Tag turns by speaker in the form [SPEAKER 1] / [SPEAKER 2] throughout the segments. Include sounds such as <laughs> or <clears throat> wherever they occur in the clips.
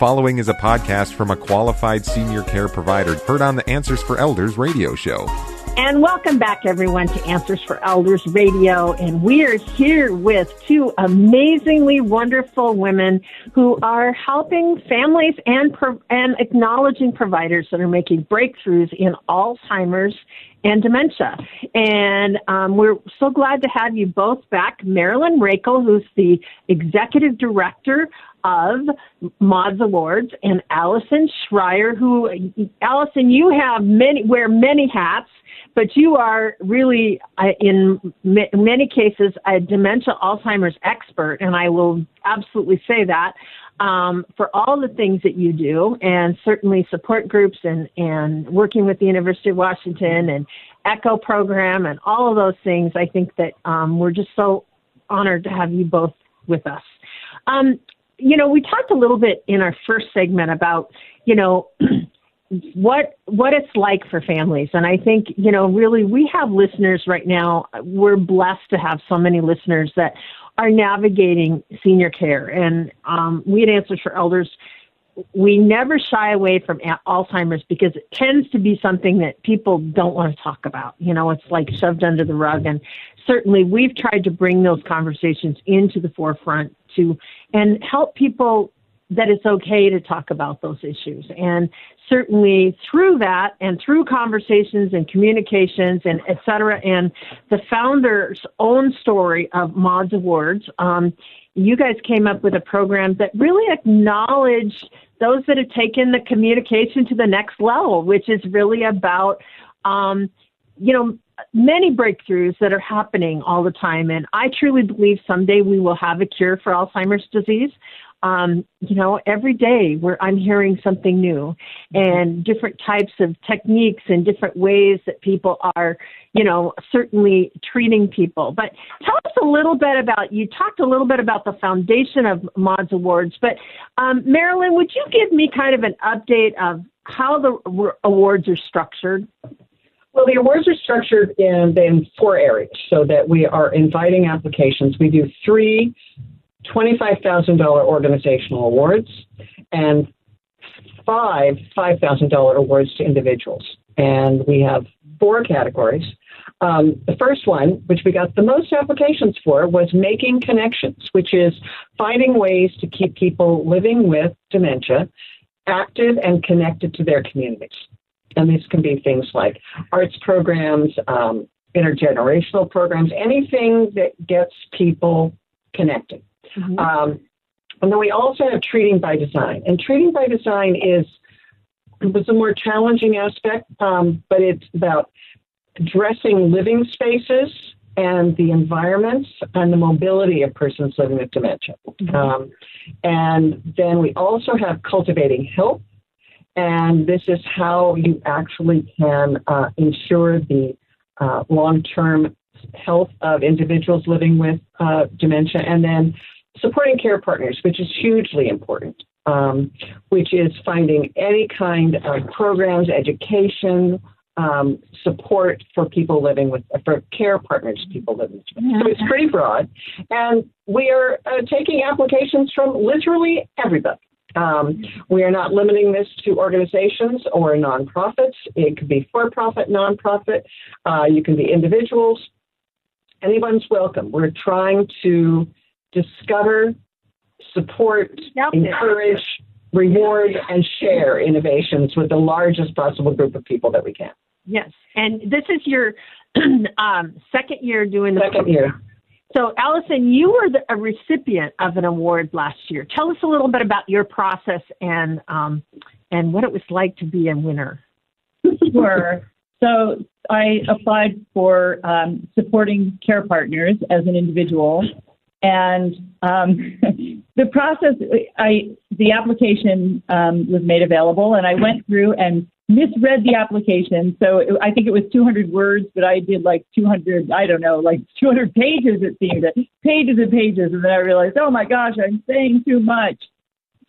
[SPEAKER 1] following is a podcast from a qualified senior care provider heard on the Answers for Elders radio show.
[SPEAKER 2] And welcome back, everyone, to Answers for Elders Radio. And we are here with two amazingly wonderful women who are helping families and, and acknowledging providers that are making breakthroughs in Alzheimer's and dementia. And um, we're so glad to have you both back. Marilyn Raichle, who's the executive director of Maudes Awards, and Allison Schreier, who, Allison, you have many, wear many hats but you are really, uh, in many cases, a dementia Alzheimer's expert, and I will absolutely say that um, for all the things that you do, and certainly support groups and and working with the University of Washington and ECHO program and all of those things. I think that um, we're just so honored to have you both with us. Um, you know, we talked a little bit in our first segment about, you know, <clears throat> what what it's like for families and i think you know really we have listeners right now we're blessed to have so many listeners that are navigating senior care. And um, we at answers for elders. We never shy away from alzheimer's because it tends to be something that people don't want to talk about. You know it's like shoved under the rug. And certainly we've tried to bring those conversations into the forefront to and help people that it's okay to talk about those issues. And certainly through that and through conversations and communications and et cetera, and the founder's own story of Maudes Awards, um, you guys came up with a program that really acknowledged those that have taken the communication to the next level, which is really about, um, you know, many breakthroughs that are happening all the time. And I truly believe someday we will have a cure for Alzheimer's disease um, you know, every day where I'm hearing something new and different types of techniques and different ways that people are, you know, certainly treating people. But tell us a little bit about, you talked a little bit about the foundation of Maudes Awards, but um, Marilyn, would you give me kind of an update of how the awards are structured?
[SPEAKER 3] Well, the awards are structured in, in four areas so that we are inviting applications. We do three $25,000 organizational awards and five $5,000 awards to individuals. And we have four categories. Um, the first one, which we got the most applications for, was making connections, which is finding ways to keep people living with dementia active and connected to their communities. And these can be things like arts programs, um, intergenerational programs, anything that gets people connected. Mm-hmm. Um, and then we also have treating by design. And treating by design is was a more challenging aspect, um, but it's about addressing living spaces and the environments and the mobility of persons living with dementia. Mm-hmm. Um, and then we also have cultivating health, and this is how you actually can uh, ensure the uh, long term health of individuals living with uh, dementia. And then supporting care partners, which is hugely important, um, which is finding any kind of programs, education, um, support for people living with, for care partners, people living with. So it's pretty broad. And we are uh, taking applications from literally everybody. Um, we are not limiting this to organizations or nonprofits. It could be for profit, nonprofit. Uh, you can be individuals. Anyone's welcome. We're trying to discover, support, encourage, reward, and share innovations with the largest possible group of people that we can.
[SPEAKER 2] Yes, and this is your <clears throat> um, second year doing the
[SPEAKER 3] second year.
[SPEAKER 2] So, Allison, you were the, a recipient of an award last year. Tell us a little bit about your process and um, and what it was like to be a winner.
[SPEAKER 4] Sure. So, I applied for um, supporting care partners as an individual, and um, <laughs> the process, I the application um, was made available, and I went through and misread the application. So it, I think it was 200 words, but I did like 200, I don't know, like 200 pages. It seemed pages and pages, and then I realized, oh my gosh, I'm saying too much.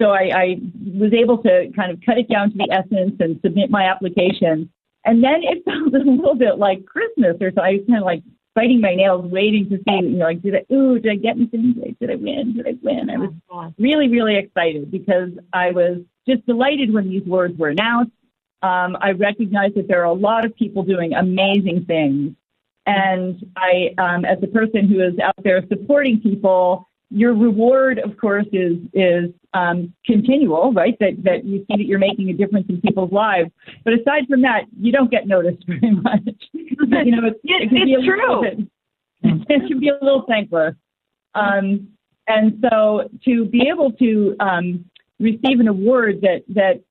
[SPEAKER 4] So I, I was able to kind of cut it down to the essence and submit my application. And then it <laughs> felt a little bit like Christmas or so. I was kind of like biting my nails, waiting to see, you know, like, did I, ooh, did I get anything? Did I, did I win? Did I win? I was really, really excited because I was just delighted when these words were announced. Um, I recognize that there are a lot of people doing amazing things. And I, um, as a person who is out there supporting people, your reward, of course, is is um, continual, right? That that you see that you're making a difference in people's lives. But aside from that, you don't get noticed <laughs> very much. you
[SPEAKER 2] know, it's, it, it it's true.
[SPEAKER 4] Bit, <laughs> it can be a little thankless. Um, and so to be able to um, receive an award that that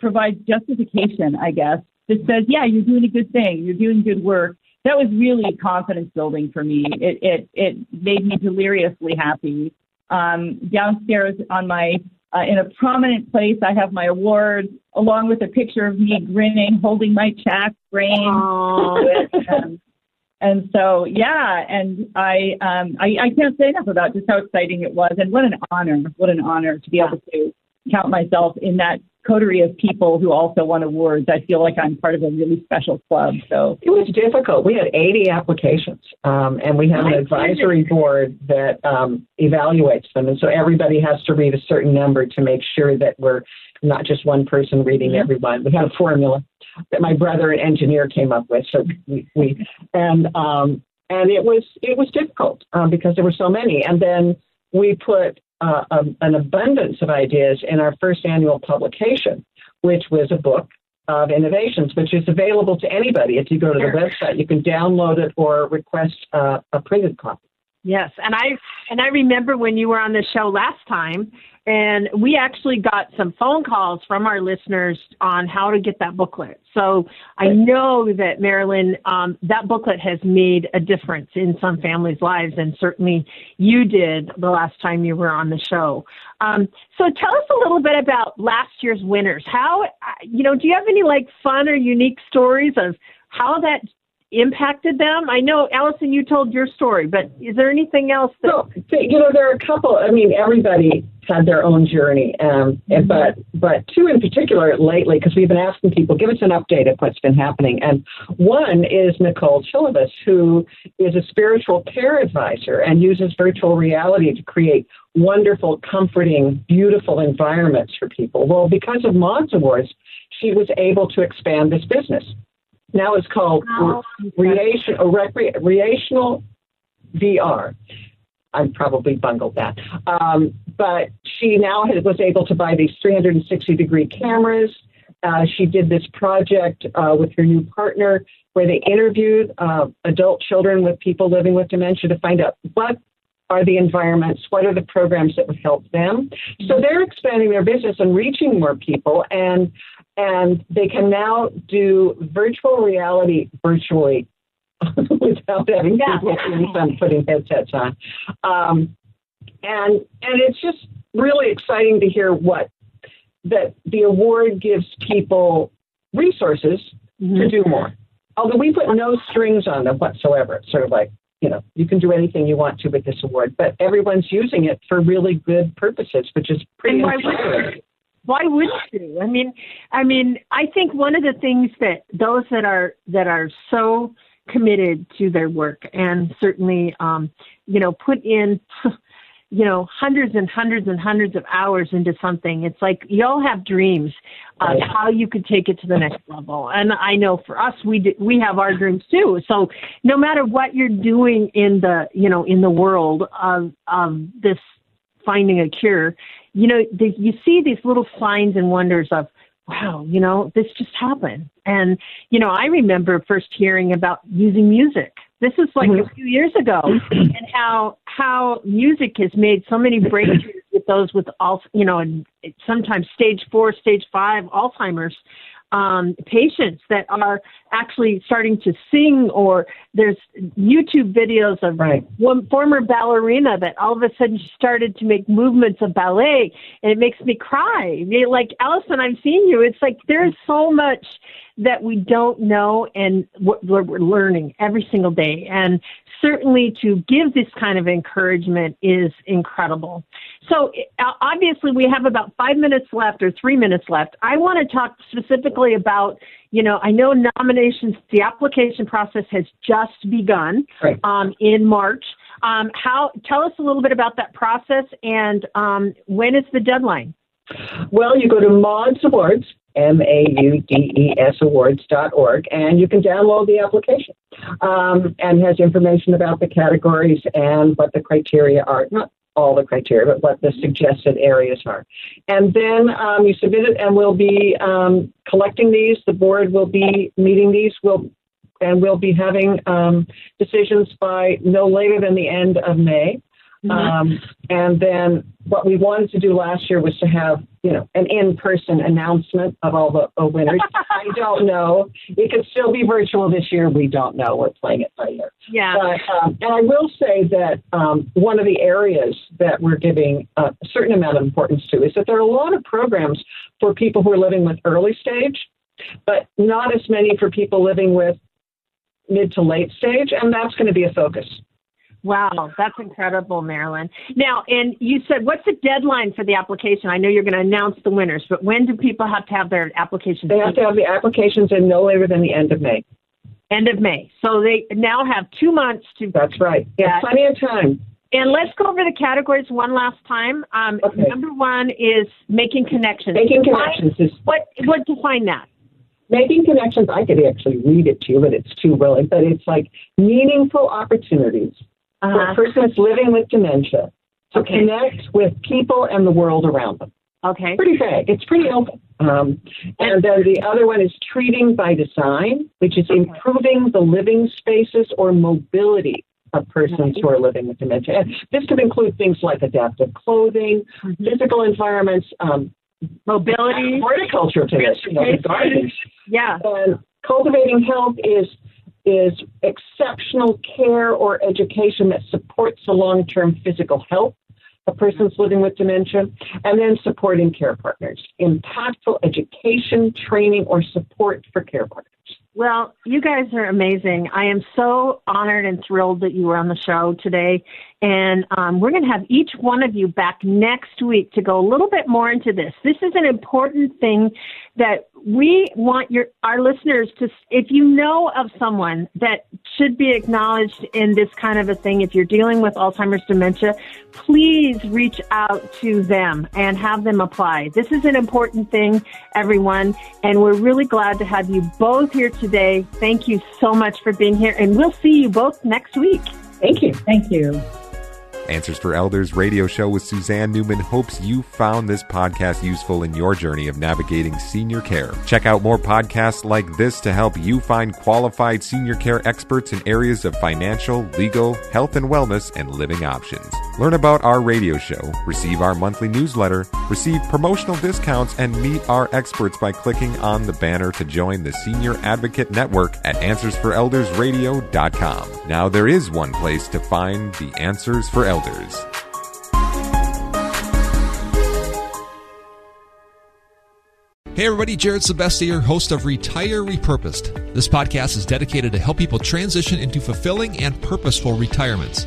[SPEAKER 4] provides justification, I guess, that says, yeah, you're doing a good thing, you're doing good work, that was really confidence building for me. It it it made me deliriously happy. Um, downstairs on my uh, in a prominent place, I have my award along with a picture of me grinning, holding my check, brain. um, <laughs> and so, yeah, and I, um, I I can't say enough about just how exciting it was, and what an honor, what an honor to be able to count myself in that coterie of people who also won awards. I feel like I'm part of a really special club. So
[SPEAKER 3] it was difficult. We had 80 applications, um, and we have an advisory board that um, evaluates them, and so everybody has to read a certain number to make sure that we're not just one person reading everyone. We had a formula that my brother, an engineer, came up with. So we, we and um, and it was it was difficult um, because there were so many, and then we put uh, a, an abundance of ideas in our first annual publication, which was a book of innovations, which is available to anybody. If you go to the website, you can download it or request uh, a printed copy.
[SPEAKER 2] Yes, and I and I remember when you were on the show last time, and we actually got some phone calls from our listeners on how to get that booklet. So I know that Marilyn, um, that booklet has made a difference in some families' lives, and certainly you did the last time you were on the show. Um, so tell us a little bit about last year's winners. How, you know, do you have any like fun or unique stories of how that impacted them? I know, Allison, you told your story, but is there anything else that?
[SPEAKER 3] You know, there are a couple. I mean, everybody had their own journey, um, mm-hmm. but but two in particular lately, because we've been asking people, give us an update of what's been happening. And one is Nicole Chilibus, who is a spiritual care advisor and uses virtual reality to create wonderful, comforting, beautiful environments for people. Well, because of Maudes Awards, she was able to expand this business. Now it's called oh, recreation, recreational VR. I probably bungled that. Um, but she now has, was able to buy these 360 degree cameras. Uh, she did this project uh, with her new partner where they interviewed uh, adult children with people living with dementia to find out what are the environments, what are the programs that would help them. So they're expanding their business and reaching more people, and and they can now do virtual reality virtually <laughs> without having yeah. people in putting headsets on. Um, and and it's just really exciting to hear what that the award gives people resources mm-hmm. to do more. Although we put no strings on them whatsoever. It's sort of like, you know, you can do anything you want to with this award, but everyone's using it for really good purposes, which is pretty inspiring
[SPEAKER 2] why would you? I mean, I mean, I think one of the things that those that are that are so committed to their work and certainly, um, you know, put in, <laughs> you know, hundreds and hundreds and hundreds of hours into something. It's like you all have dreams of how you could take it to the next level. And I know for us, we do, we have our dreams too. So no matter what you're doing in the, you know, in the world of of this finding a cure, you know, the, you see these little signs and wonders of, wow, you know, this just happened. And, you know, I remember first hearing about using music. This is like mm-hmm. a few years ago, <clears throat> and how how music has made so many breakthroughs with those with all, you know, and sometimes stage four, stage five Alzheimer's um, patients that are actually starting to sing, or there's YouTube videos of
[SPEAKER 3] right.
[SPEAKER 2] one former ballerina that all of a sudden she started to make movements of ballet, and it makes me cry. Like Allison, I'm seeing you. It's like there's so much that we don't know, and what we're learning every single day. And certainly to give this kind of encouragement is incredible. So uh, obviously we have about five minutes left or three minutes left. I want to talk specifically about, you know, I know nominations, the application process has just begun right. um, in March. Um, how tell us a little bit about that process and um, when is the deadline?
[SPEAKER 3] Well, you go to Maudes Awards, M A U D E S awards.org, and you can download the application. Um, and has information about the categories and what the criteria are. Not all the criteria, but what the suggested areas are. And then um, you submit it, and we'll be um, collecting these. The board will be meeting these. We'll and we'll be having um, decisions by no later than the end of May. Mm-hmm. Um, and then what we wanted to do last year was to have, you know, an in-person announcement of all the, winners. <laughs> I don't know. It could still be virtual this year. We don't know. We're playing it by ear.
[SPEAKER 2] Yeah.
[SPEAKER 3] But, um, and I will say that um, one of the areas that we're giving a certain amount of importance to is that there are a lot of programs for people who are living with early stage, but not as many for people living with mid to late stage, and that's going to be a focus.
[SPEAKER 2] Wow, that's incredible, Marilyn. Now, and you said, what's the deadline for the application? I know you're going to announce the winners, but when do people have to have their applications?
[SPEAKER 3] They have to have the applications in no later than the end of May.
[SPEAKER 2] End of May. So they now have two months to.
[SPEAKER 3] That's right. Yeah, plenty of time.
[SPEAKER 2] And let's go over the categories one last time. Um, okay. Number one is making connections.
[SPEAKER 3] Making connections is
[SPEAKER 2] what. What define that?
[SPEAKER 3] Making connections. I could actually read it to you, but it's too early. But it's like meaningful opportunities uh-huh. for a person that's living with dementia to okay. connect with people and the world around them.
[SPEAKER 2] Okay.
[SPEAKER 3] Pretty vague. It's pretty open. Um, and then the other one is treating by design, which is improving the living spaces or mobility of persons who are living with dementia. And this could include things like adaptive clothing, mm-hmm. physical environments, um,
[SPEAKER 2] mobility,
[SPEAKER 3] horticulture to this, you know, gardens.
[SPEAKER 2] Yeah.
[SPEAKER 3] And cultivating health is is exceptional care or education that supports the long term physical health of persons living with dementia, and then supporting care partners, impactful education, training, or support for care partners.
[SPEAKER 2] Well, you guys are amazing. I am so honored and thrilled that you were on the show today. And um, we're going to have each one of you back next week to go a little bit more into this. This is an important thing that we want your our listeners to. If you know of someone that should be acknowledged in this kind of a thing, if you're dealing with Alzheimer's dementia, please reach out to them and have them apply. This is an important thing, everyone, and we're really glad to have you both here today. Thank you so much for being here, and we'll see you both next week.
[SPEAKER 3] Thank you.
[SPEAKER 4] Thank you.
[SPEAKER 1] Answers for Elders radio show with Suzanne Newman hopes you found this podcast useful in your journey of navigating senior care. Check out more podcasts like this to help you find qualified senior care experts in areas of financial, legal, health and wellness, and living options. Learn about our radio show, receive our monthly newsletter, receive promotional discounts, and meet our experts by clicking on the banner to join the Senior Advocate Network at AnswersForEldersRadio.com. Now there is one place to find the answers for elders.
[SPEAKER 5] Hey everybody, Jared Sebestier, host of Retire Repurposed. This podcast is dedicated to help people transition into fulfilling and purposeful retirements.